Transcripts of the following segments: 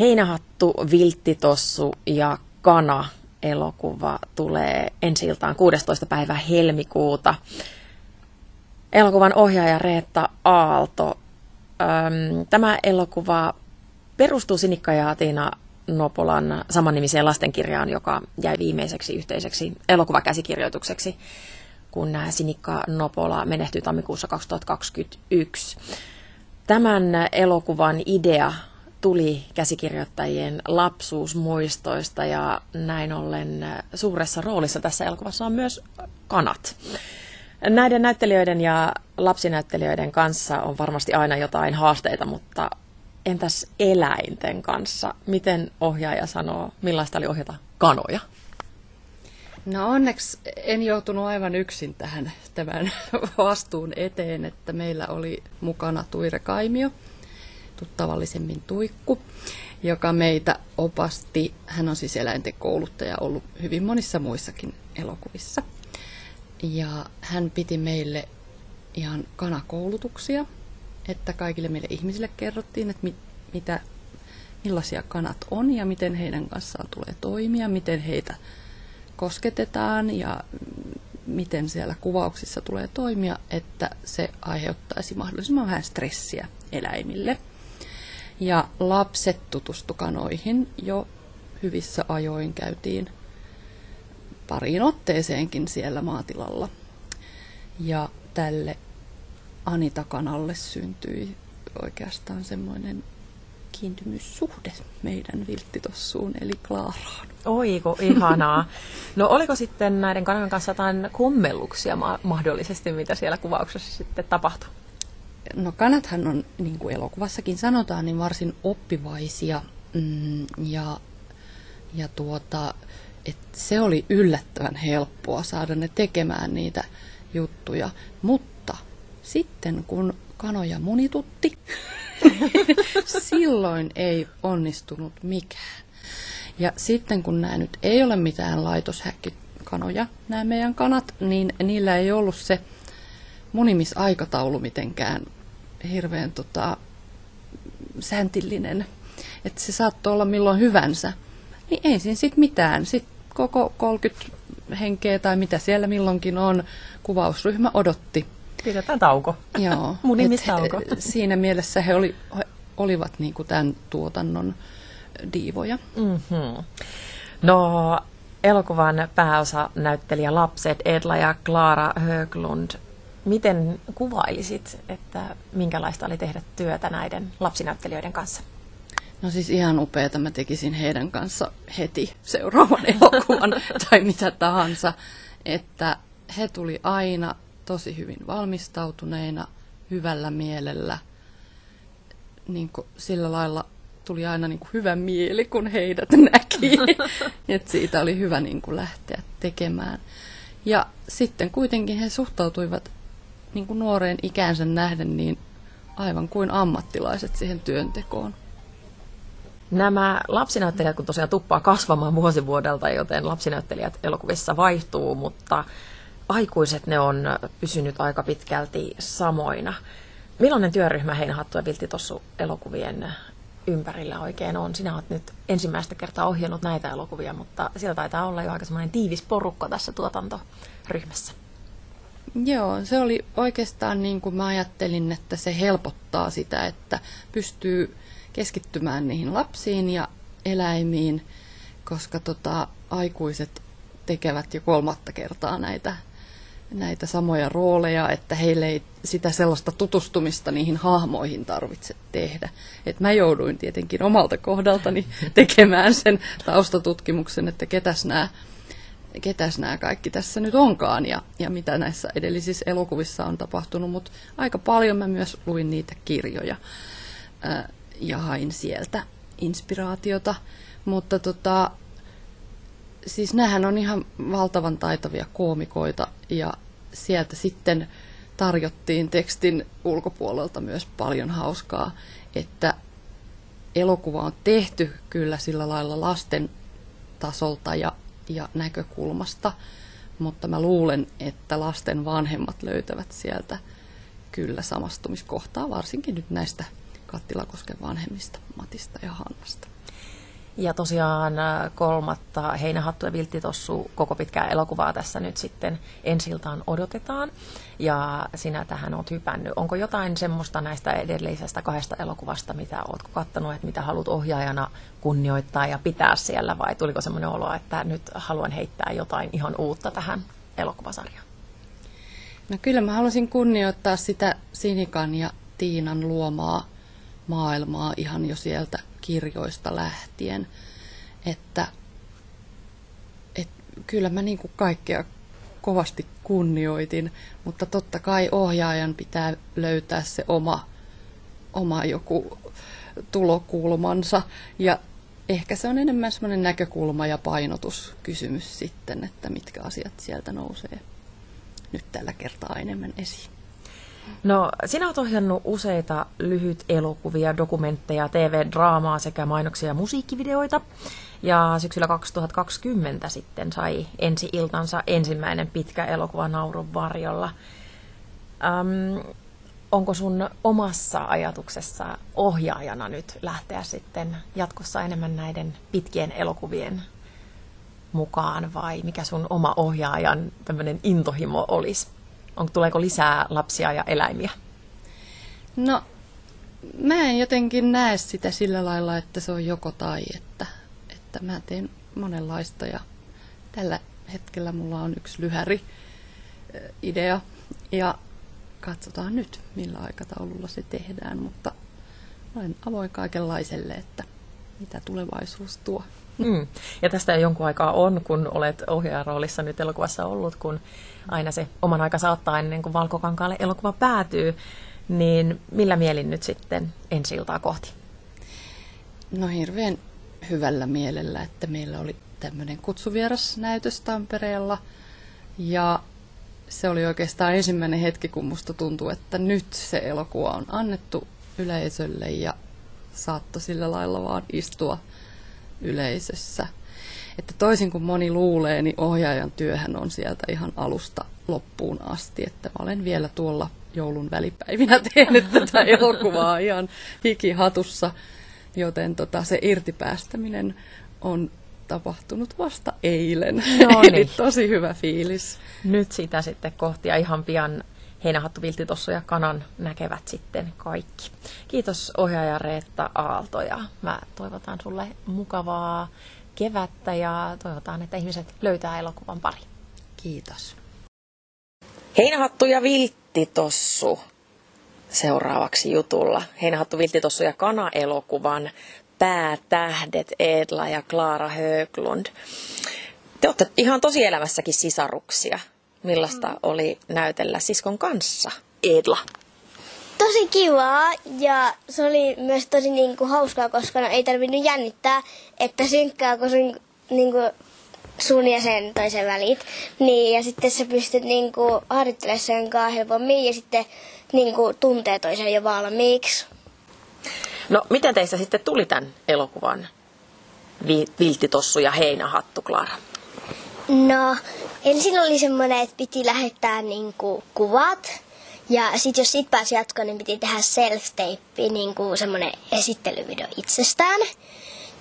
Heinähattu, Vilttitossu ja Kana elokuva tulee ensi iltaan 16. päivä helmikuuta. Elokuvan ohjaaja Reetta Aalto. Tämä elokuva perustuu Sinikka ja Tiina Nopolan samannimiseen lastenkirjaan, joka jäi viimeiseksi yhteiseksi elokuvakäsikirjoitukseksi, kun Sinikka Nopola menehtyi tammikuussa 2021. Tämän elokuvan idea tuli käsikirjoittajien lapsuusmuistoista ja näin ollen suuressa roolissa tässä elokuvassa on myös kanat. Näiden näyttelijöiden ja lapsinäyttelijöiden kanssa on varmasti aina jotain haasteita, mutta entäs eläinten kanssa? Miten ohjaaja sanoo, millaista oli ohjata kanoja? No onneksi en joutunut aivan yksin tähän tämän vastuun eteen, että meillä oli mukana Tuire Kaimio, tuttavallisemmin Tuikku, joka meitä opasti. Hän on siis eläinten kouluttaja ollut hyvin monissa muissakin elokuvissa. Ja hän piti meille ihan kanakoulutuksia, että kaikille meille ihmisille kerrottiin, että mit, mitä, millaisia kanat on ja miten heidän kanssaan tulee toimia, miten heitä kosketetaan ja miten siellä kuvauksissa tulee toimia, että se aiheuttaisi mahdollisimman vähän stressiä eläimille. Ja lapset tutustu kanoihin jo hyvissä ajoin käytiin pariin otteeseenkin siellä maatilalla. Ja tälle Anita-kanalle syntyi oikeastaan semmoinen kiintymyssuhde meidän vilttitossuun, eli Klaaraan. Oiko, ihanaa. No oliko sitten näiden kanavan kanssa jotain kommelluksia ma- mahdollisesti, mitä siellä kuvauksessa sitten tapahtui? No kanathan on, niin kuin elokuvassakin sanotaan, niin varsin oppivaisia mm, ja, ja tuota, et se oli yllättävän helppoa saada ne tekemään niitä juttuja, mutta sitten kun kanoja munitutti, silloin ei onnistunut mikään. Ja sitten kun nämä nyt ei ole mitään laitoshäkkikanoja, nämä meidän kanat, niin niillä ei ollut se munimisaikataulu mitenkään hirveän tota, säntillinen. Että se saattoi olla milloin hyvänsä. Niin ei siinä sitten mitään. Sitten koko 30 henkeä tai mitä siellä milloinkin on, kuvausryhmä odotti. Pidetään tauko. Joo. Munimistauko. Siinä mielessä he, oli, he olivat niin kuin tämän tuotannon diivoja. Mm-hmm. No, elokuvan pääosa näyttelijä lapset Edla ja Klara Höglund. Miten kuvailisit, että minkälaista oli tehdä työtä näiden lapsinäyttelijöiden kanssa? No siis ihan upeata. Mä tekisin heidän kanssa heti seuraavan elokuvan tai mitä tahansa. Että he tuli aina tosi hyvin valmistautuneina, hyvällä mielellä. Niin sillä lailla tuli aina niin kuin hyvä mieli, kun heidät näki. Et siitä oli hyvä niin kuin lähteä tekemään. Ja sitten kuitenkin he suhtautuivat niin kuin nuoreen ikänsä nähden niin aivan kuin ammattilaiset siihen työntekoon. Nämä lapsinäyttelijät, kun tosiaan tuppaa kasvamaan vuosivuodelta, joten lapsinäyttelijät elokuvissa vaihtuu, mutta aikuiset ne on pysynyt aika pitkälti samoina. Millainen työryhmä Heinähattu ja Viltti Tossu elokuvien ympärillä oikein on? Sinä olet nyt ensimmäistä kertaa ohjannut näitä elokuvia, mutta siellä taitaa olla jo aika semmoinen tiivis porukka tässä tuotantoryhmässä. Joo, se oli oikeastaan niin kuin mä ajattelin, että se helpottaa sitä, että pystyy keskittymään niihin lapsiin ja eläimiin, koska tota, aikuiset tekevät jo kolmatta kertaa näitä näitä samoja rooleja, että heille ei sitä sellaista tutustumista niihin hahmoihin tarvitse tehdä. Et mä jouduin tietenkin omalta kohdaltani tekemään sen taustatutkimuksen, että ketäs nämä ketäs nämä kaikki tässä nyt onkaan ja, ja mitä näissä edellisissä elokuvissa on tapahtunut, mutta aika paljon mä myös luin niitä kirjoja ää, ja hain sieltä inspiraatiota, mutta tota, siis nämähän on ihan valtavan taitavia koomikoita ja sieltä sitten tarjottiin tekstin ulkopuolelta myös paljon hauskaa, että elokuva on tehty kyllä sillä lailla lasten tasolta ja, ja näkökulmasta, mutta mä luulen, että lasten vanhemmat löytävät sieltä kyllä samastumiskohtaa, varsinkin nyt näistä Kattilakosken vanhemmista, Matista ja Hannasta. Ja tosiaan äh, kolmatta Heinähattu ja Vilttitossu koko pitkää elokuvaa tässä nyt sitten ensiltaan odotetaan. Ja sinä tähän oot hypännyt. Onko jotain semmoista näistä edellisestä kahdesta elokuvasta, mitä oot kattanut, että mitä haluat ohjaajana kunnioittaa ja pitää siellä, vai tuliko semmoinen olo, että nyt haluan heittää jotain ihan uutta tähän elokuvasarjaan? No kyllä mä halusin kunnioittaa sitä Sinikan ja Tiinan luomaa maailmaa ihan jo sieltä kirjoista lähtien. Että et, kyllä mä niin kuin kaikkea kovasti kunnioitin, mutta totta kai ohjaajan pitää löytää se oma, oma joku tulokulmansa. Ja ehkä se on enemmän semmoinen näkökulma ja painotuskysymys sitten, että mitkä asiat sieltä nousee nyt tällä kertaa enemmän esiin. No, sinä olet ohjannut useita lyhyt elokuvia, dokumentteja, TV-draamaa sekä mainoksia ja musiikkivideoita. Ja syksyllä 2020 sitten sai ensi iltansa ensimmäinen pitkä elokuva Naurun varjolla. Öm, onko sun omassa ajatuksessa ohjaajana nyt lähteä sitten jatkossa enemmän näiden pitkien elokuvien mukaan vai mikä sun oma ohjaajan tämmöinen intohimo olisi? On, tuleeko lisää lapsia ja eläimiä? No, mä en jotenkin näe sitä sillä lailla, että se on joko tai, että, että mä teen monenlaista ja tällä hetkellä mulla on yksi lyhäri idea ja katsotaan nyt, millä aikataululla se tehdään, mutta olen avoin kaikenlaiselle, että mitä tulevaisuus tuo. Mm. Ja tästä jo jonkun aikaa on, kun olet ohjaajaroolissa nyt elokuvassa ollut, kun aina se oman aika saattaa ennen kuin Valkokankaalle elokuva päätyy. Niin millä mielin nyt sitten ensi iltaa kohti? No hirveän hyvällä mielellä, että meillä oli tämmöinen kutsuvierasnäytös Tampereella. Ja se oli oikeastaan ensimmäinen hetki, kun musta tuntui, että nyt se elokuva on annettu yleisölle ja saattoi sillä lailla vaan istua yleisössä. Että toisin kuin moni luulee, niin ohjaajan työhän on sieltä ihan alusta loppuun asti. Että mä olen vielä tuolla joulun välipäivinä tehnyt tätä elokuvaa ihan hikihatussa, joten tota, se irtipäästäminen on tapahtunut vasta eilen. No niin. Eli tosi hyvä fiilis. Nyt sitä sitten kohti ja ihan pian Heinähattu, Vilttitossu ja Kanan näkevät sitten kaikki. Kiitos ohjaaja Reetta Aalto ja mä toivotan sulle mukavaa kevättä ja toivotaan, että ihmiset löytää elokuvan pari. Kiitos. Heinähattu ja Vilttitossu seuraavaksi jutulla. Heinähattu, Vilttitossu ja Kana-elokuvan päätähdet Edla ja Klaara Höglund. Te olette ihan tosielämässäkin sisaruksia. Millaista mm. oli näytellä siskon kanssa, Edla? Tosi kivaa ja se oli myös tosi niin kuin, hauskaa, koska no, ei tarvinnut jännittää, että synkkääkö sun, niin kuin, sun ja sen toisen välit. Niin, ja sitten sä pystyt niin kuin, harjoittelemaan sen kanssa helpommin ja sitten niin kuin, tuntee toisen jo valmiiksi. No, miten teistä sitten tuli tämän elokuvan Vilttitossu ja Heinähattu, Klaara? No, ensin oli semmoinen, että piti lähettää niinku kuvat. Ja sitten jos sit pääsi jatkoon, niin piti tehdä self-tape, niinku semmoinen esittelyvideo itsestään.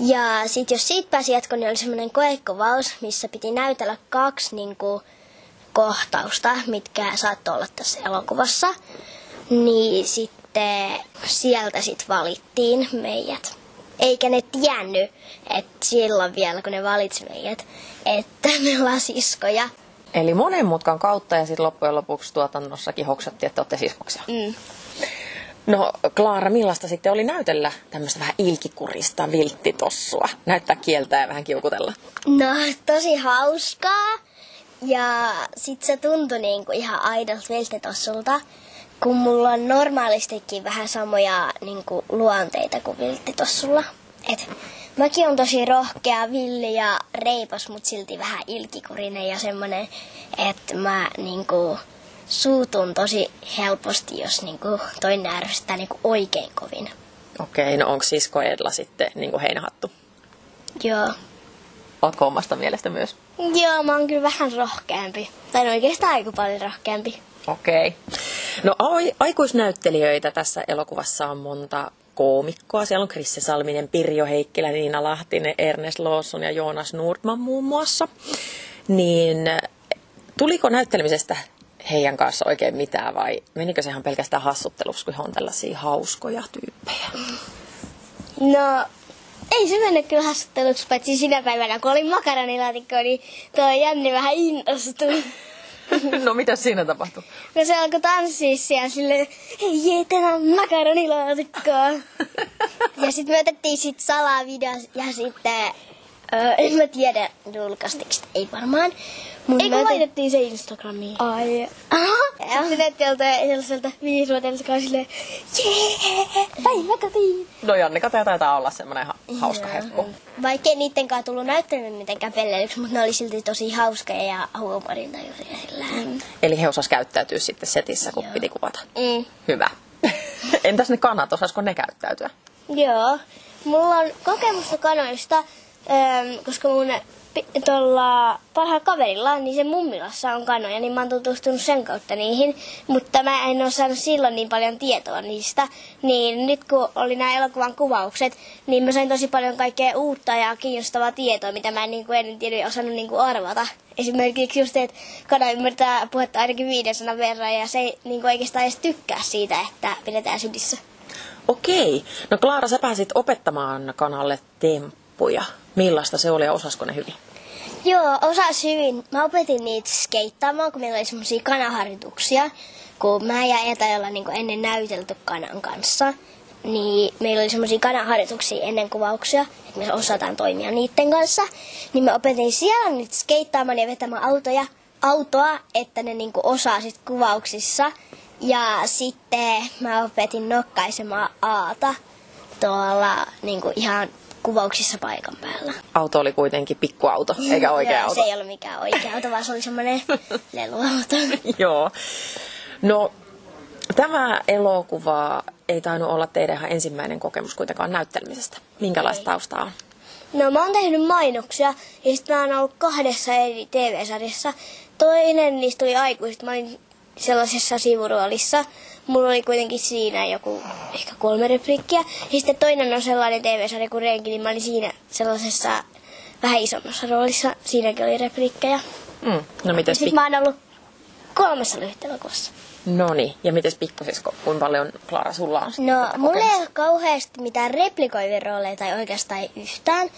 Ja sitten jos siitä pääsi jatkoon, niin oli semmoinen koekuvaus, missä piti näytellä kaksi niinku kohtausta, mitkä saattoi olla tässä elokuvassa. Niin sitten sieltä sitten valittiin meidät eikä ne tiennyt, että silloin vielä, kun ne valitsi meidät, että me ollaan siskoja. Eli monen mutkan kautta ja sitten loppujen lopuksi tuotannossakin hoksattiin, että olette siskoksia. Mm. No Klaara, millaista sitten oli näytellä tämmöistä vähän ilkikurista vilttitossua? Näyttää kieltä ja vähän kiukutella. No, tosi hauskaa. Ja sit se tuntui niinku ihan aidolta vilttitossulta kun mulla on normaalistikin vähän samoja niin kuin, luonteita kuin vilttitossulla. Et mäkin on tosi rohkea, villi ja reipas, mutta silti vähän ilkikurinen ja semmoinen, että mä niin kuin, suutun tosi helposti, jos niin kuin, toinen ärsyttää niin kuin, oikein kovin. Okei, no onko sisko Edla sitten niin kuin heinähattu? Joo. Oletko omasta mielestä myös? Joo, mä oon kyllä vähän rohkeampi. Tai no oikeastaan aika paljon rohkeampi. Okei. No aikuisnäyttelijöitä tässä elokuvassa on monta koomikkoa. Siellä on Krisse Salminen, Pirjo Heikkilä, Niina Lahtinen, Ernest Lawson ja Joonas Nordman muun muassa. Niin tuliko näyttelemisestä heidän kanssa oikein mitään vai menikö se ihan pelkästään hassutteluksi, kun he on tällaisia hauskoja tyyppejä? No, ei se mennyt kyllä hassutteluksi, paitsi sinä päivänä, kun oli makaronilaatikko, niin tuo Janni vähän innostui. no mitä siinä tapahtui? No se alkoi tanssia siellä silleen, hei jee, tänään on makaronilaatikkoa. ja sitten me otettiin sit salaa video ja sitten, öö, en mä tiedä, julkaistiko sitä, ei varmaan. Mun Eikö laitettiin se Instagramiin? Ai. Aha. Ja sitten näytti joltain sellaiselta viisivuotiaalta, joka oli silleen, jee, päiväkotiin. No Jannika taitaa olla semmoinen ha- hauska herkku. Vaikkei niiden kanssa tullut näyttelemään mitenkään pelleilyksi, mutta ne oli silti tosi hauskoja ja huumorintajuisia sillä. Mm. Eli he osas käyttäytyä sitten setissä, kun piti kuvata. Mm. Hyvä. Entäs ne kanat, osasko ne käyttäytyä? Joo. Mulla on kokemusta kanoista, koska mun tuolla parhaalla kaverilla, niin se mummilassa on kanoja, niin mä oon tutustunut sen kautta niihin. Mutta mä en ole saanut silloin niin paljon tietoa niistä. Niin nyt kun oli nämä elokuvan kuvaukset, niin mä sain tosi paljon kaikkea uutta ja kiinnostavaa tietoa, mitä mä en niin kuin ennen tiedä osannut niin kuin arvata. Esimerkiksi just, että kana ymmärtää puhetta ainakin viiden sanan verran ja se ei niin kuin oikeastaan edes tykkää siitä, että pidetään sydissä. Okei. No Klaara, sä pääsit opettamaan kanalle temppuja. Millaista se oli ja osasko ne hyvin? Joo, osas hyvin. Mä opetin niitä skeittaamaan, kun meillä oli semmoisia kanaharjoituksia. Kun mä ja Eeta ei niin ennen näytelty kanan kanssa, niin meillä oli semmoisia kanaharjoituksia ennen kuvauksia, että me osataan toimia niiden kanssa. Niin mä opetin siellä niitä skeittaamaan ja vetämään autoja, autoa, että ne niin osaa sit kuvauksissa. Ja sitten mä opetin nokkaisemaan aata tuolla niin ihan kuvauksissa paikan päällä. Auto oli kuitenkin pikkuauto, eikä oikea Joo, auto. Se ei ollut mikään oikea auto, vaan se oli semmoinen leluauto. Joo. No, tämä elokuva ei tainnut olla teidän ihan ensimmäinen kokemus kuitenkaan näyttelemisestä. Minkälaista taustaa on? No mä oon tehnyt mainoksia ja sitten mä oon ollut kahdessa eri TV-sarjassa. Toinen niistä oli aikuiset. Mä olin sellaisessa sivuroolissa. Mulla oli kuitenkin siinä joku ehkä kolme repliikkiä. Ja sitten toinen on sellainen TV-sarja kuin Renki, niin mä olin siinä sellaisessa vähän isommassa roolissa. Siinäkin oli repliikkejä. Mm. No Sitten pik- mä oon ollut kolmessa lyhytelokuvassa. No niin, ja mites pikkusisko? Kuinka paljon, Klaara, sulla on? No, mulla ei ole kauheasti mitään replikoivia rooleja tai oikeastaan ei yhtään.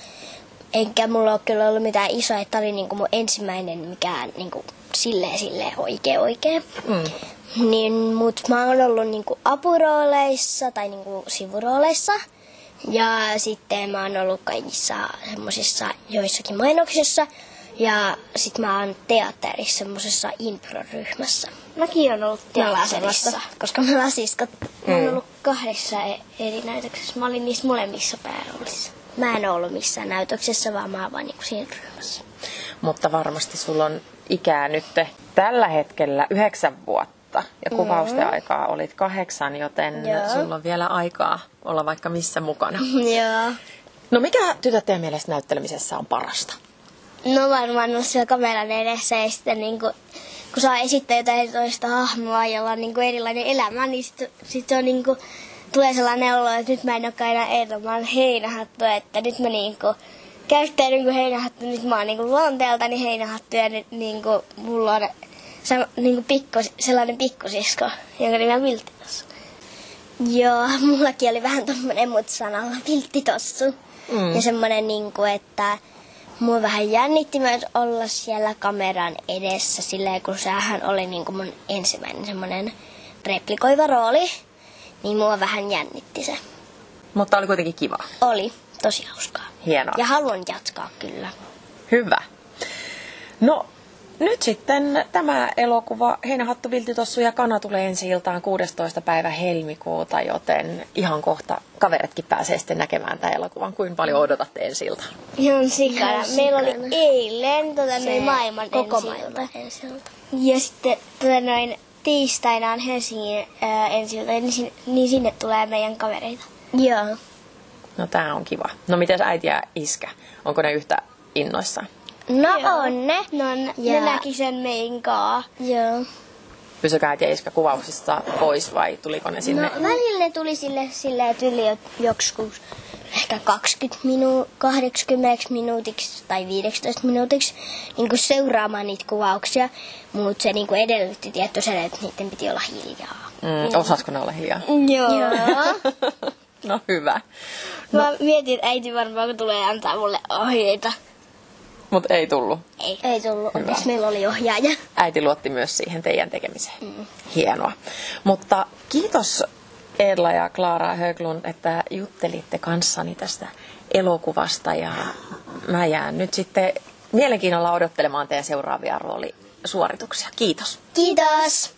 Enkä mulla ole kyllä ollut mitään isoa, että oli niinku mun ensimmäinen mikään niinku silleen silleen oikein oikein. Mm. Niin, mut mä oon ollut niinku apurooleissa tai niinku sivurooleissa. Ja sitten mä oon ollut kaikissa semmosissa joissakin mainoksissa. Ja sit mä oon teatterissa semmosessa impro-ryhmässä. Mäkin oon ollut teatterissa, koska me lasiskot mä oon ollut kahdessa e- eri näytöksessä. Mä olin niissä molemmissa pääroolissa. Mä en ollut missään näytöksessä, vaan mä oon vaan niinku siinä ryhmässä. Mutta varmasti sulla on ikää nyt tällä hetkellä yhdeksän vuotta. Ja kuvausten aikaa olit kahdeksan, joten Joo. sulla on vielä aikaa olla vaikka missä mukana. Joo. No mikä tytöt teidän mielestä näyttelemisessä on parasta? No varmaan olla siellä kameran edessä ja sitten niin kuin, kun saa esittää jotain toista hahmoa, jolla on niin kuin erilainen elämä, niin sitten sit se on niin kuin, tulee sellainen olo, että nyt mä en olekaan enää Eero, mä oon heinähattu, että nyt mä niin kuin, käyttäydyn kuin heinähattu, nyt mä oon niin kuin luonteeltani heinähattu ja nyt niin kuin, mulla on se, niin kuin pikku, sellainen pikkusisko, jonka nimi on Viltti tossa. Joo, mullakin oli vähän tommonen mut sanalla vilttitossu. Mm. Ja semmonen niinku, että mua vähän jännitti myös olla siellä kameran edessä silleen, kun sehän oli niinku mun ensimmäinen semmonen replikoiva rooli. Niin mua vähän jännitti se. Mutta oli kuitenkin kiva. Oli tosi hauskaa. Hienoa. Ja haluan jatkaa kyllä. Hyvä. No, nyt sitten tämä elokuva Heinähattu, Viltitossu ja Kana tulee ensi iltaan 16. päivä helmikuuta, joten ihan kohta kaveritkin pääsee sitten näkemään tämän elokuvan. Kuinka paljon odotatte ensi iltaa? Ihan sikana. Meillä oli eilen tota, Se noin maailman koko ensi maailman ilta. ensi-ilta. Ja sitten tota, noin tiistaina on Helsingin ää, ensi ilta, niin, sinne, niin sinne tulee meidän kavereita. Joo. No tää on kiva. No miten äiti ja iskä? Onko ne yhtä innoissaan? No Joo. on ne. No, ne Ja- näki sen meidän kaa. Joo. pysykää äiti ja iskä kuvauksista pois vai tuliko ne sinne? No välillä ne tuli sille, sille yli joskus ehkä 20 minu- 80 minuutiksi tai 15 minuutiksi niin kuin seuraamaan niitä kuvauksia, mutta se niin kuin edellytti tietoisen, että niiden piti olla hiljaa. Mm, osasko ne olla hiljaa? Joo. Joo. no hyvä. Mä mietin, että äiti varmaan tulee antaa mulle ohjeita. Mutta ei tullut. Ei, ei tullut, onneksi meillä oli ohjaaja. Äiti luotti myös siihen teidän tekemiseen. Mm. Hienoa. Mutta kiitos Edla ja Klaara Höglund, että juttelitte kanssani tästä elokuvasta ja mä jään nyt sitten mielenkiinnolla odottelemaan teidän seuraavia roolisuorituksia. Kiitos. Kiitos!